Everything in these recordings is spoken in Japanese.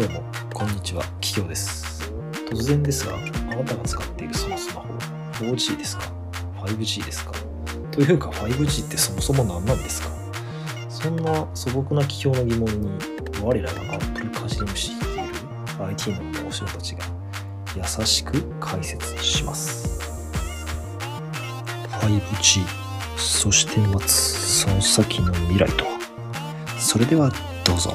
どうも、こんにちは、企業です。突然ですが、あなたが使っているそのスマホ、4G ですか ?5G ですか？というか、5G ってそもそも何なんですか？そんな素朴な企業の疑問に、我らが Apple かじり虫率いる IT の大城たちが優しく解説します。5G、そして待つその先の未来とは？それではどうぞ。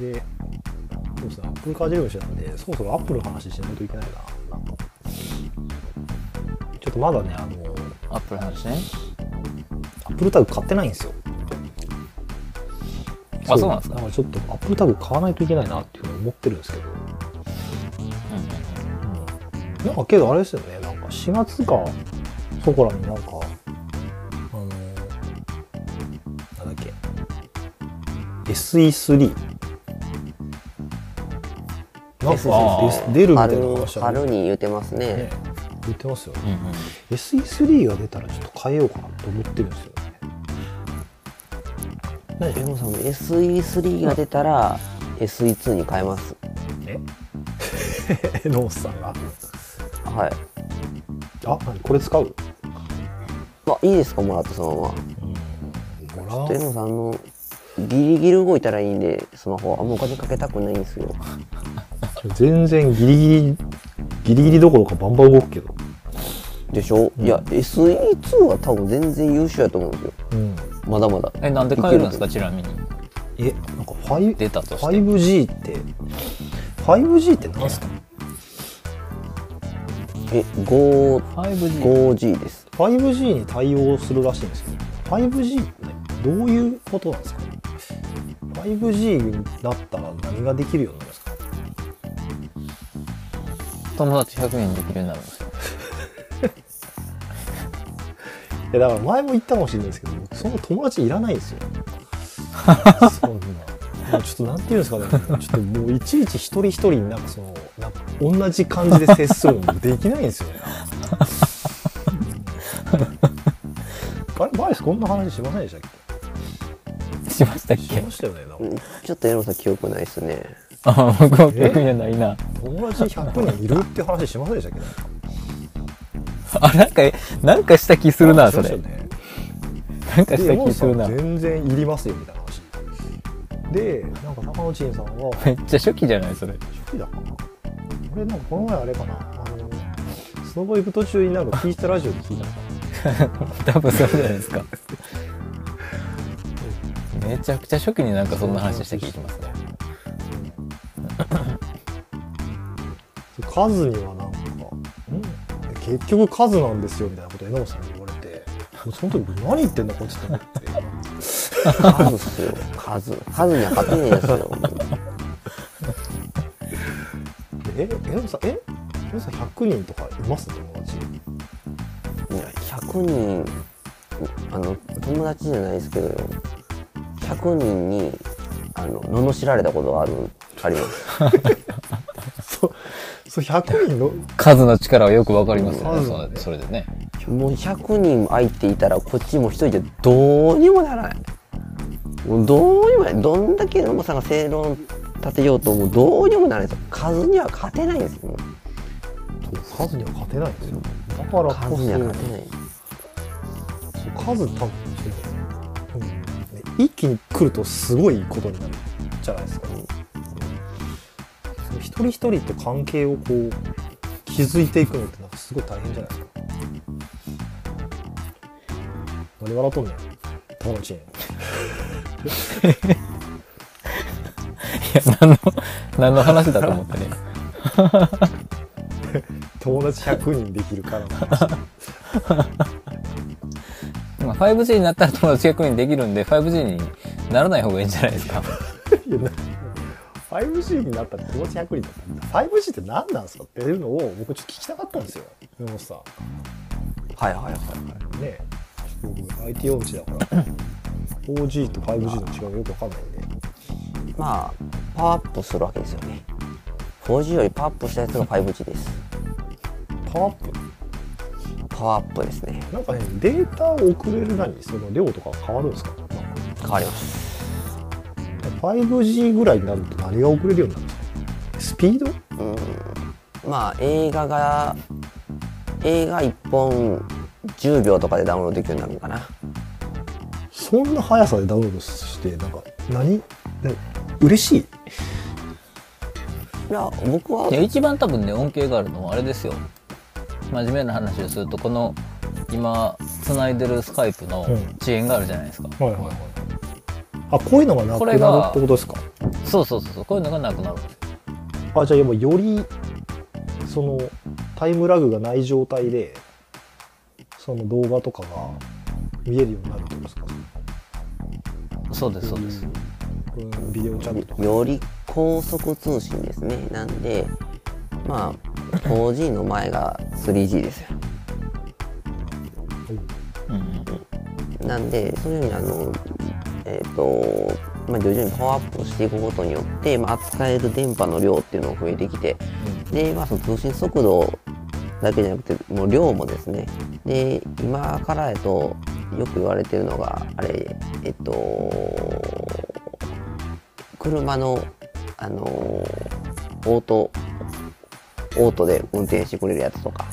で、そうですね、アップルカージェルムシなんで、そろそろアップルの話しないといけないな、なんか。ちょっとまだね、あの、アップルの話ね。アップルタグ買ってないんですよ。あそうなんですかだからちょっとアップルタグ買わないといけないなっていうふうに思ってるんですけど。うん。なんかけどあれですよね、なんか4月か、そこらになんか、あの、なんだっけ、SE3。なんかあ出出るみたいな春話は春に言ってますねね、言ってますよね。うんうん。SE3 が出たらちょっと変えようかなと思ってるんですよね。何でもさん SE3 が出たら SE2 に変えます。え？ノースさんが？はい。あ何？これ使う？あいいですかもらってそのまま。もらでもさんあのギリギリ動いたらいいんでスマホあんまお金かけたくないんですよ。全然ギリギリギリギリどころかバンバン動くけど。でしょ、いや SE2 は多分全然優秀やと思うんですよ。うんまだまだえ、なんで変えるんですか、ちなみに？えなんか 5- 出たとして。5G って 5G って何すか？え 5- 5G。5G です。5G に対応するらしいんですけど 5G ってどういうことなんですか？5G になったら何ができるようになるんですか？友達100人できるようになるんですいやだから前も言ったかもしれないですけど僕そんな友達いらないんですよ。そんな。もうちょっとなんていうんですかね。ちょっともういちいち一人一人になんかそのなんか同じ感じで接するのできないんですよね。あれバイスこんな話しませんでしたっしましたっけ？けしましたよねなんか。うんちょっとエロさん記憶ないですね。あ、僕は記憶にはないな。友達100人いるって話しませんでしたっけ？あ、なんか、なんかした気するな、それねなんかした気するな。ん全然いりますよみたいな話でなんか高野陳さんはめっちゃ初期じゃない、それ。初期だかな俺なんかこの前あれかなあのスノボ行く途中になんか聞いたラジオで聞いたのか 多分そうじゃないですか。めちゃくちゃ初期になんかそんな話した気がしますね。な数にはな結局数なんですよみたいなこと榎本さんに言われて。もうその時何言ってんだこいつって思って。数っすよ。数。数には勝てねえですよえ榎本さんえ？榎本さん100人とかいます？友達。いや100人あの友達じゃないですけど100人にあの罵られたことがあるありますそう100人の数の力はよくわかりますよね、うそれでね。もう100人相手いたらこっちも一人じゃどうにもならない。もうどうにもないどんだけ野茂さんが正論立てようともうどうにもならないですよ。数には勝てないんですよ。数には勝てないんですよ。だからこそ。数には勝てないそう数多分そううん。ね一気に来るとすごいことになるじゃないですか、人一人と関係をこう築いていくのってなんかすごい大変じゃないですか何笑っとんねん友達にいや、何の、何の話だと思ってね。友達100人できるから まあ、5G になったら友達100人できるんで、5G にならない方がいいんじゃないですか。いやな 5G になったら友達100人だったら 5G って何なんですか？っていうのを僕ちょっと聞きたかったんですよ。でもさはいはいはいはい。ね僕 IT 音痴だから。4G と 5G の違いがよくわかんないんでまあパワーアップするわけですよね。4G よりパワーアップしたやつが 5G です。パワーアップ？パワーアップですね。なんかねデータを送れる何？その量とか変わるんですか？変わります 5G ぐらいになると何が送れるようになるんですかスピード？まあ映画が映画1本10秒とかでダウンロードできるようになるのかな。そんな速さでダウンロードしてなんか何？な嬉しい。いや僕は。いや一番多分ね恩恵があるのはあれですよ。真面目な話をするとこの今つないでるスカイプのうん。遅延があるじゃないですか、はいはいはいあこういうのがなくなるってことですか？そうそうそうそうこういうのがなくなる。あじゃあもうよりそのタイムラグがない状態でその動画とかが見えるようになるってことですか？そうですそうです、うんビデオチャット。とかより高速通信ですね。なんでまあ 4G の前が 3G ですよ。うん。うん。なんでそういうふうにあのえっ、とまあ徐々にパワーアップをしていくことによって、まあ、扱える電波の量っていうのが増えてきて、で、まあ、その通信速度だけじゃなくてもう量もですね。で今からやとよく言われてるのがあれえっと車のあのオートオートで運転してくれるやつとか。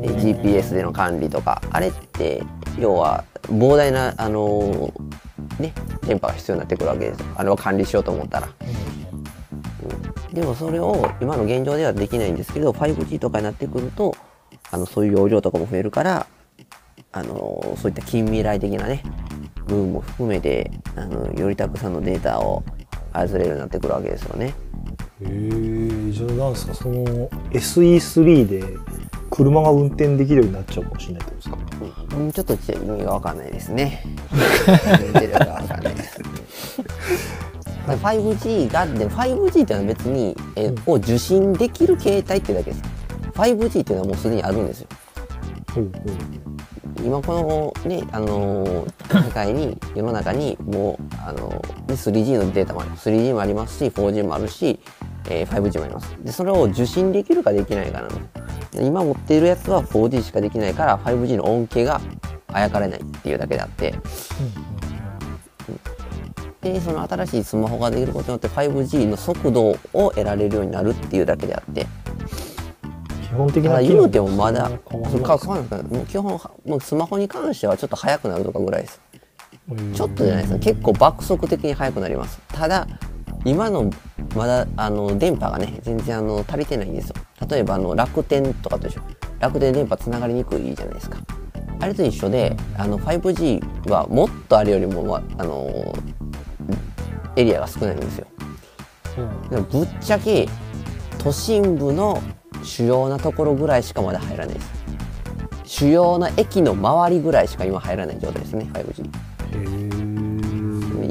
で GPS での管理とか。あれって要は膨大なあのね電波が必要になってくるわけですよあれを管理しようと思ったら。でもそれを今の現状ではできないんですけど 5G とかになってくるとあのそういう容量とかも増えるからあのそういった近未来的なね部分も含めてあのよりたくさんのデータを操れるようになってくるわけですよね。へえじゃあなんですかその SE3 で車が運転できるようになっちゃうかもしれないってことですか？うんちょっと意味がわかんないですね。出てるかわかんないです。まあ 5G がでも 5G っていうのは別に、えーを受信できる携帯っていうだけです。5G っていうのはもうすでにあるんですよ。ほうほう今このね、あのー世界に 世の中にもう、あのーで 3G のデータもあります 3G もありますし 4G もあるし、えー 5G もありますでそれを受信できるかできないかなんですで今持っているやつは 4G しかできないから 5G の恩恵があやかれないっていうだけであって。でその新しいスマホができることによって 5G の速度を得られるようになるっていうだけであって。基本的な言うてもまだ基本もうスマホに関してはちょっと速くなるとかぐらいです。うん。ちょっとじゃないです。結構爆速的に速くなります。ただ今のまだあの電波がね全然あの足りてないんですよ。例えばあの楽天とかと一緒。楽天電波つながりにくいじゃないですか。あれと一緒であの 5G はもっとあれよりも、まあのエリアが少ないんですよ。でもぶっちゃけ都心部の主要なところぐらいしかまだ入らないです。主要な駅の周りぐらいしか今入らない状態ですね 5G へえ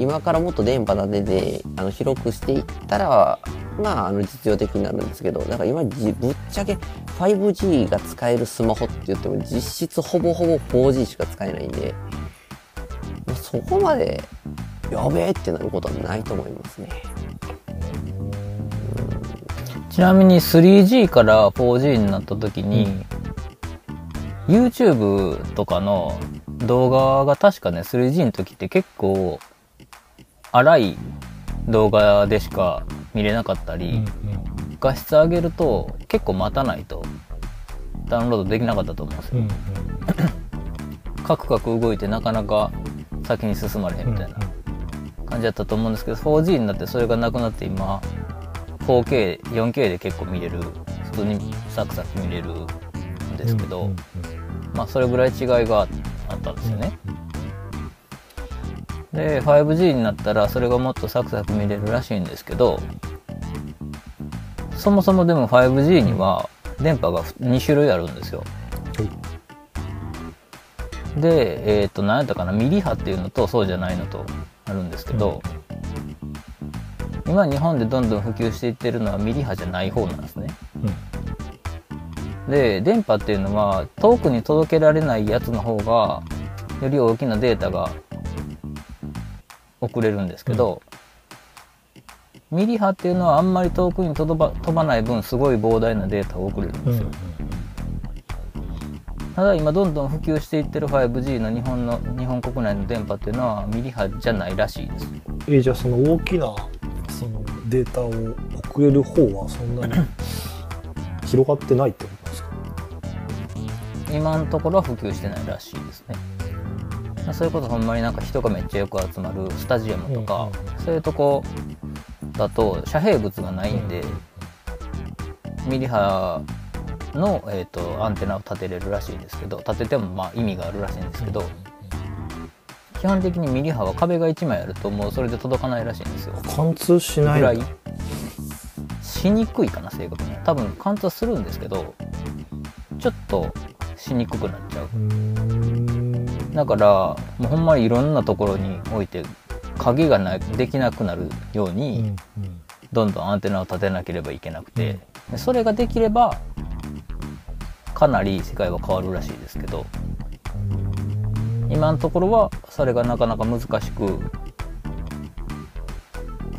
今からもっと電波立ててあの広くしていったらまああの実用的になるんですけどだから今じぶっちゃけ 5G が使えるスマホって言っても実質ほぼほぼ 4G しか使えないんでまあそこまでやべえってなることはないと思いますね。ちなみに 3G から 4G になった時に、YouTube とかの動画が確かね 3G の時って結構荒い動画でしか見れなかったり、画質上げると結構待たないとダウンロードできなかったと思うんですよ、うん カクカク動いてなかなか先に進まれへんみたいな感じだったと思うんですけど 4G になってそれがなくなって今 4K、4K で結構見れる普通にサクサク見れるんですけど、まあそれぐらい違いがあったんですよね。で 5G になったらそれがもっとサクサク見れるらしいんですけどそもそもでも 5G には電波が2種類あるんですよ。で、えっ、と、何やったかな、ミリ波っていうのとそうじゃないのとあるんですけど、今日本でどんどん普及していってるのはミリ波じゃない方なんですね。で、電波っていうのは遠くに届けられないやつの方がより大きなデータが送れるんですけど、ミリ波っていうのはあんまり遠くに飛ば飛ばない分すごい膨大なデータを送れるんですよ、ただ今どんどん普及していってる 5G の日本の日本国内の電波っていうのはミリ波じゃないらしいです。えじゃあその大きなそのデータを送れる方はそんなに 広がってないってことですか？今のところは普及してないらしいですね。まあそれこそほんまになんか人がめっちゃよく集まるスタジアムとか、そういうとこだと遮蔽物がないんで、ミリ波の、えー、とアンテナを立てれるらしいですけど立ててもまあ意味があるらしいんですけど、基本的にミリ波は壁が1枚あるともうそれで届かないらしいんですよ。貫通しないぐらいしにくいかな正確に。は多分貫通するんですけどちょっとしにくくなっちゃうだからもうほんまにいろんなところに置いて影がなできなくなるよううんにどんどんアンテナを立てなければいけなくてでそれができればかなり世界は変わるらしいですけど今のところはそれがなかなか難しく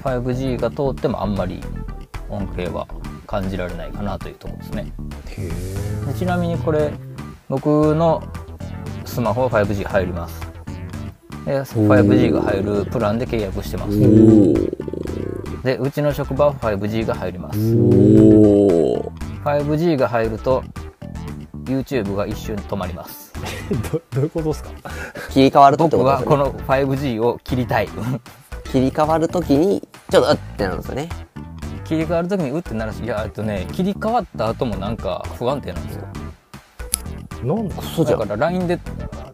5G が通ってもあんまり恩恵は感じられないかなというところですね。ちなみにこれ僕のスマホは 5G 入ります。で 5G が入るプランで契約してます。でうちの職場は 5G が入ります。おお 5G が入ると YouTube が一瞬止まります。どどういうことですか？切り替わるとって僕はこの 5G を切りたい。切り替わるときにちょっとうってなるんですよね。切り替わる時にうってなるしいやえっとね切り替わった後もなんか不安定なんですよなんだ嘘じゃん。だから LINE で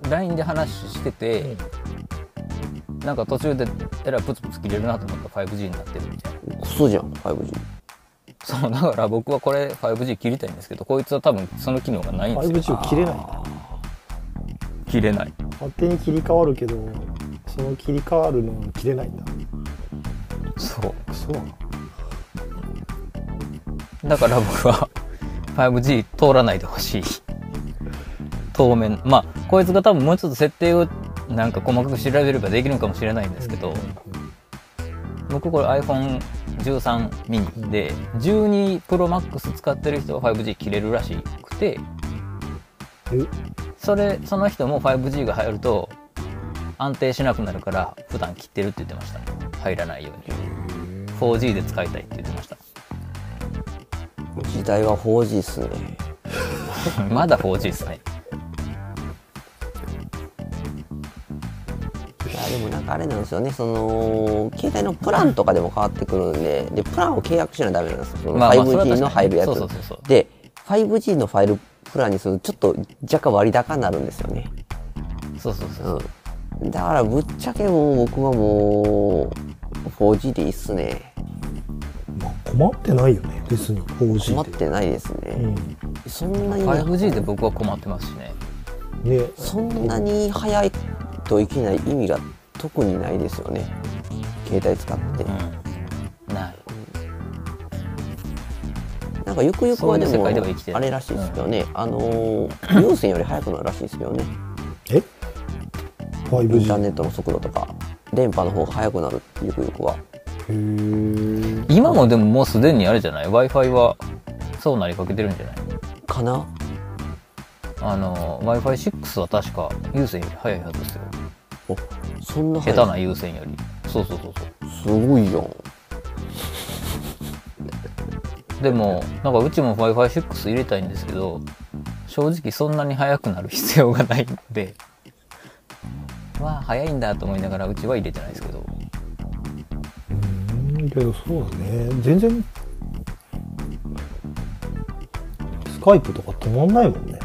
LINE で話してて、なんか途中でえらいプツプツ切れるなと思ったら 5G になってるみたいな。クソじゃん 5G そうだから僕はこれ 5G 切りたいんですけどこいつは多分その機能がないんですよ。5G を切れない。切れない。勝手に切り替わるけどその切り替わるのに切れないんだ。そう。そうなの？だから僕は 5G 通らないでほしい当面。まあこいつが多分もうちょっと設定をなんか細かく調べればできるのかもしれないんですけど僕これ iPhone13 mini で12 Pro Max 使ってる人は 5G 切れるらしくてえ？それその人も 5G が入ると安定しなくなるから普段切ってるって言ってました。入らないように。4G で使いたいって言ってました。時代は 4G っすね。まだ 4G ですねでもなんかあれなんですよねその携帯のプランとかでも変わってくるんででプランを契約しないとダメなんですよ。そのまあまあそれは 5G の入るやつ。そうそうそうそう。で 5G のファイルプランにするとちょっと若干割高になるんですよね。そうそうそうう。ん。だからぶっちゃけもう僕はもう 4G でいいっすね。まあ困ってないよね別に 4G で。困ってないですね、うん。そんなに 5G で僕は困ってますしね。ね。そんなに早いといけない意味が特にないですよね。携帯使って、うん。ない。なんかゆくゆくはでも界では生きてる。あれらしいですけどね、あのー有線より速くなるらしいですけどね。え？インター 5G ネットの速度とか電波の方が速くなるゆくゆくは。へー。今もでももうすでにあれじゃない？w i f i はそうなりかけてるんじゃない？かな？あの w i f i 6は確か有線より速いはずですよ。おそんな下手な有線より。そうそうそうそう。すごいじゃん。でもなんかうちも w i f i 6入れたいんですけど正直そんなに速くなる必要がないんで。まあ速いんだと思いながらうちは入れてないですけど。うんけどそうだね。全然スカイプとか止まんないもんね。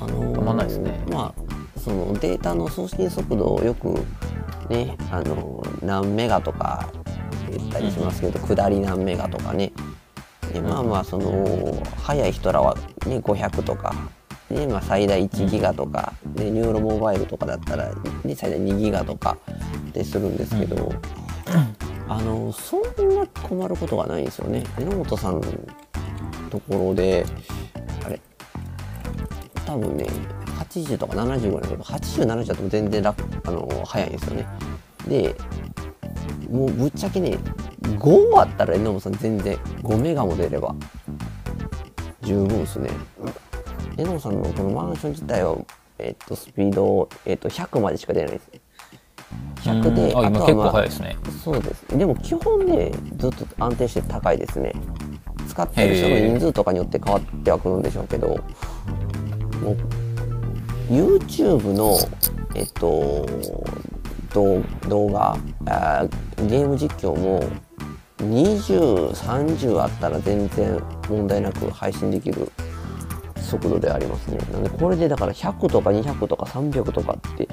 あのー止まんないですね。まあそのデータの送信速度をよくねあのー何メガとか言ったりしますけど、下り何メガとかね。でまあまあその速い人らは、ね、500とか、ねまあ、最大1ギガとか、でニューロモバイルとかだったら、ね、最大2ギガとかでするんですけど、あのそんな困ることがないんですよね。榎本さんのところであれ？多分ね80とか70ぐらいだけど80、70だと全然楽あの早いんですよね。で、もうぶっちゃけね、5あったら榎本さん全然5メガも出れば十分ですね。榎本さんのこのマンション自体は、えっと、スピード、えっと、100までしか出ないですね。100で、うんあ今結構とはまあ早いですね。そうです。でも基本ね、ずっと安定して高いですね。使ってる人の人数とかによって変わってはくるんでしょうけど、YouTube の、えっと、動動画あー、ゲーム実況も、20、30あったら全然問題なく配信できる速度でありますね。なので、これでだから100とか200とか300とかって、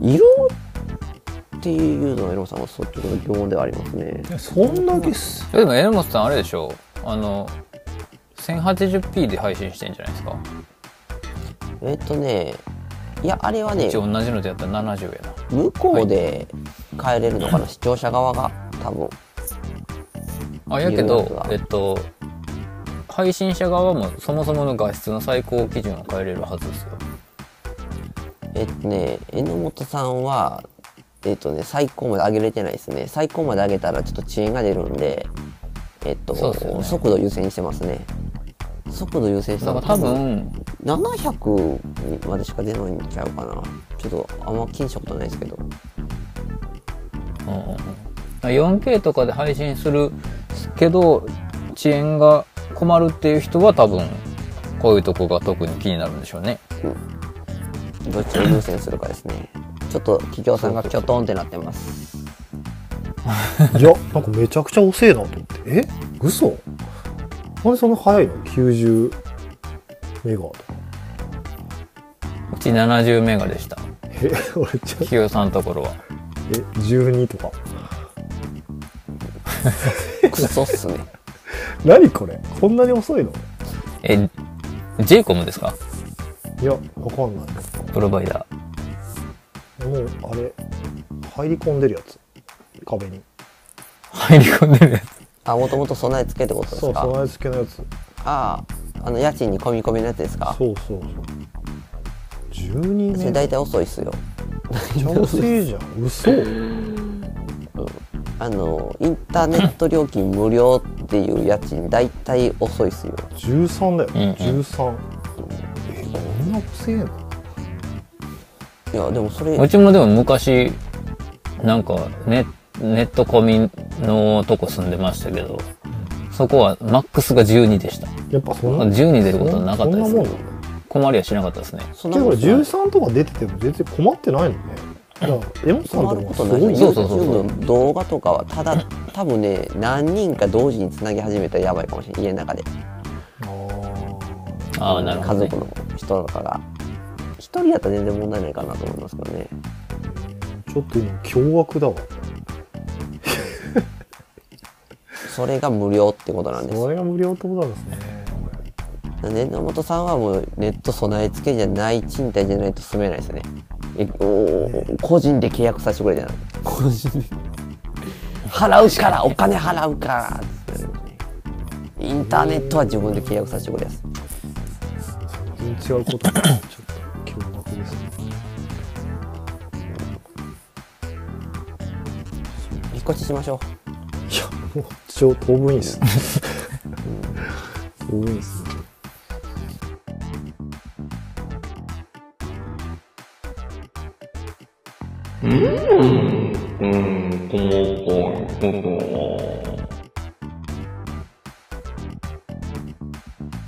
色っていうのは、エロさんは率直な疑問ではありますね。そんだけっす。でも榎本さんあれでしょあの 1080p で配信してんじゃないですかえっとね、いや、あれはね一、応同じのでやったら70やな。向こうで変えれるのかな、視聴者側が、多分。あやけどは。えっと配信者側もそもそもの画質の最高基準を変えれるはずですよ。えっとね、榎本さんは、えっとね、最高まで上げれてないですね。最高まで上げたらちょっと遅延が出るんで、えっと、ね。速度優先してますね。速度優先しただから多分700までしか出ないんちゃうかな。ちょっとあんま気にしたことないですけど。うんうんうん 4K とかで配信するけど遅延が困るっていう人は多分こういうとこが特に気になるんでしょうねどっちを優先するかですね。ちょっと企業さんがキョトンってなってます。いや、なんかめちゃくちゃ遅えなと思って。え？嘘？なんでそんな速いの ?90 メガとか。うち70メガでしたえ、俺ちょ、企業さんのところはえ、12とか。クソっすね。何これ？こんなに遅いの？え j コムですか？いや、わかんない。プロバイダーもう、あれ、入り込んでるやつ。壁に。入り込んでるやつあ、もともと備え付けってことですそう、か備え付けのやつ。ああ、あの、家賃に込み込みのやつですか？そうそうそう。12メガそれ大体遅いっすよ。めっちゃ 遅いじゃん。嘘あの、インターネット料金無料っていう家賃大体遅いっすよ。13だよ、うんうん13えこんな遅えの？いや、でもそれ、うちもでも昔なんかネネット込みのとこ住んでましたけどそこはマックスが12でした。やっぱそんな12出ることはなかったです困りはしなかったですね。そんけどこれなもんっすね13とか出てても全然困ってないのね。だから江本さんとかことないですすごいよそうそうそうそう YouTube の動画とかはただ多分ね何人か同時につなぎ始めたらやばいかもしれない家の中で。あああなるほど、ね。家族、の人とかが。一人やったら全然問題ないかなと思いますけどね。ーちょっと今驚愕だわそれが無料ってことなんです。それが無料ってことなんですね。なんで野本さんはもうネット備え付けじゃない賃貸じゃないと住めないですね。えおー個人で契約させてくれじゃない。個人で。払うからお金払うから。インターネットは自分で契約させてくれやす違うことちょっと驚愕ですね。引っ越ししましょうもう超当分いいっす当分いいっすねうん、この子、ちょっと、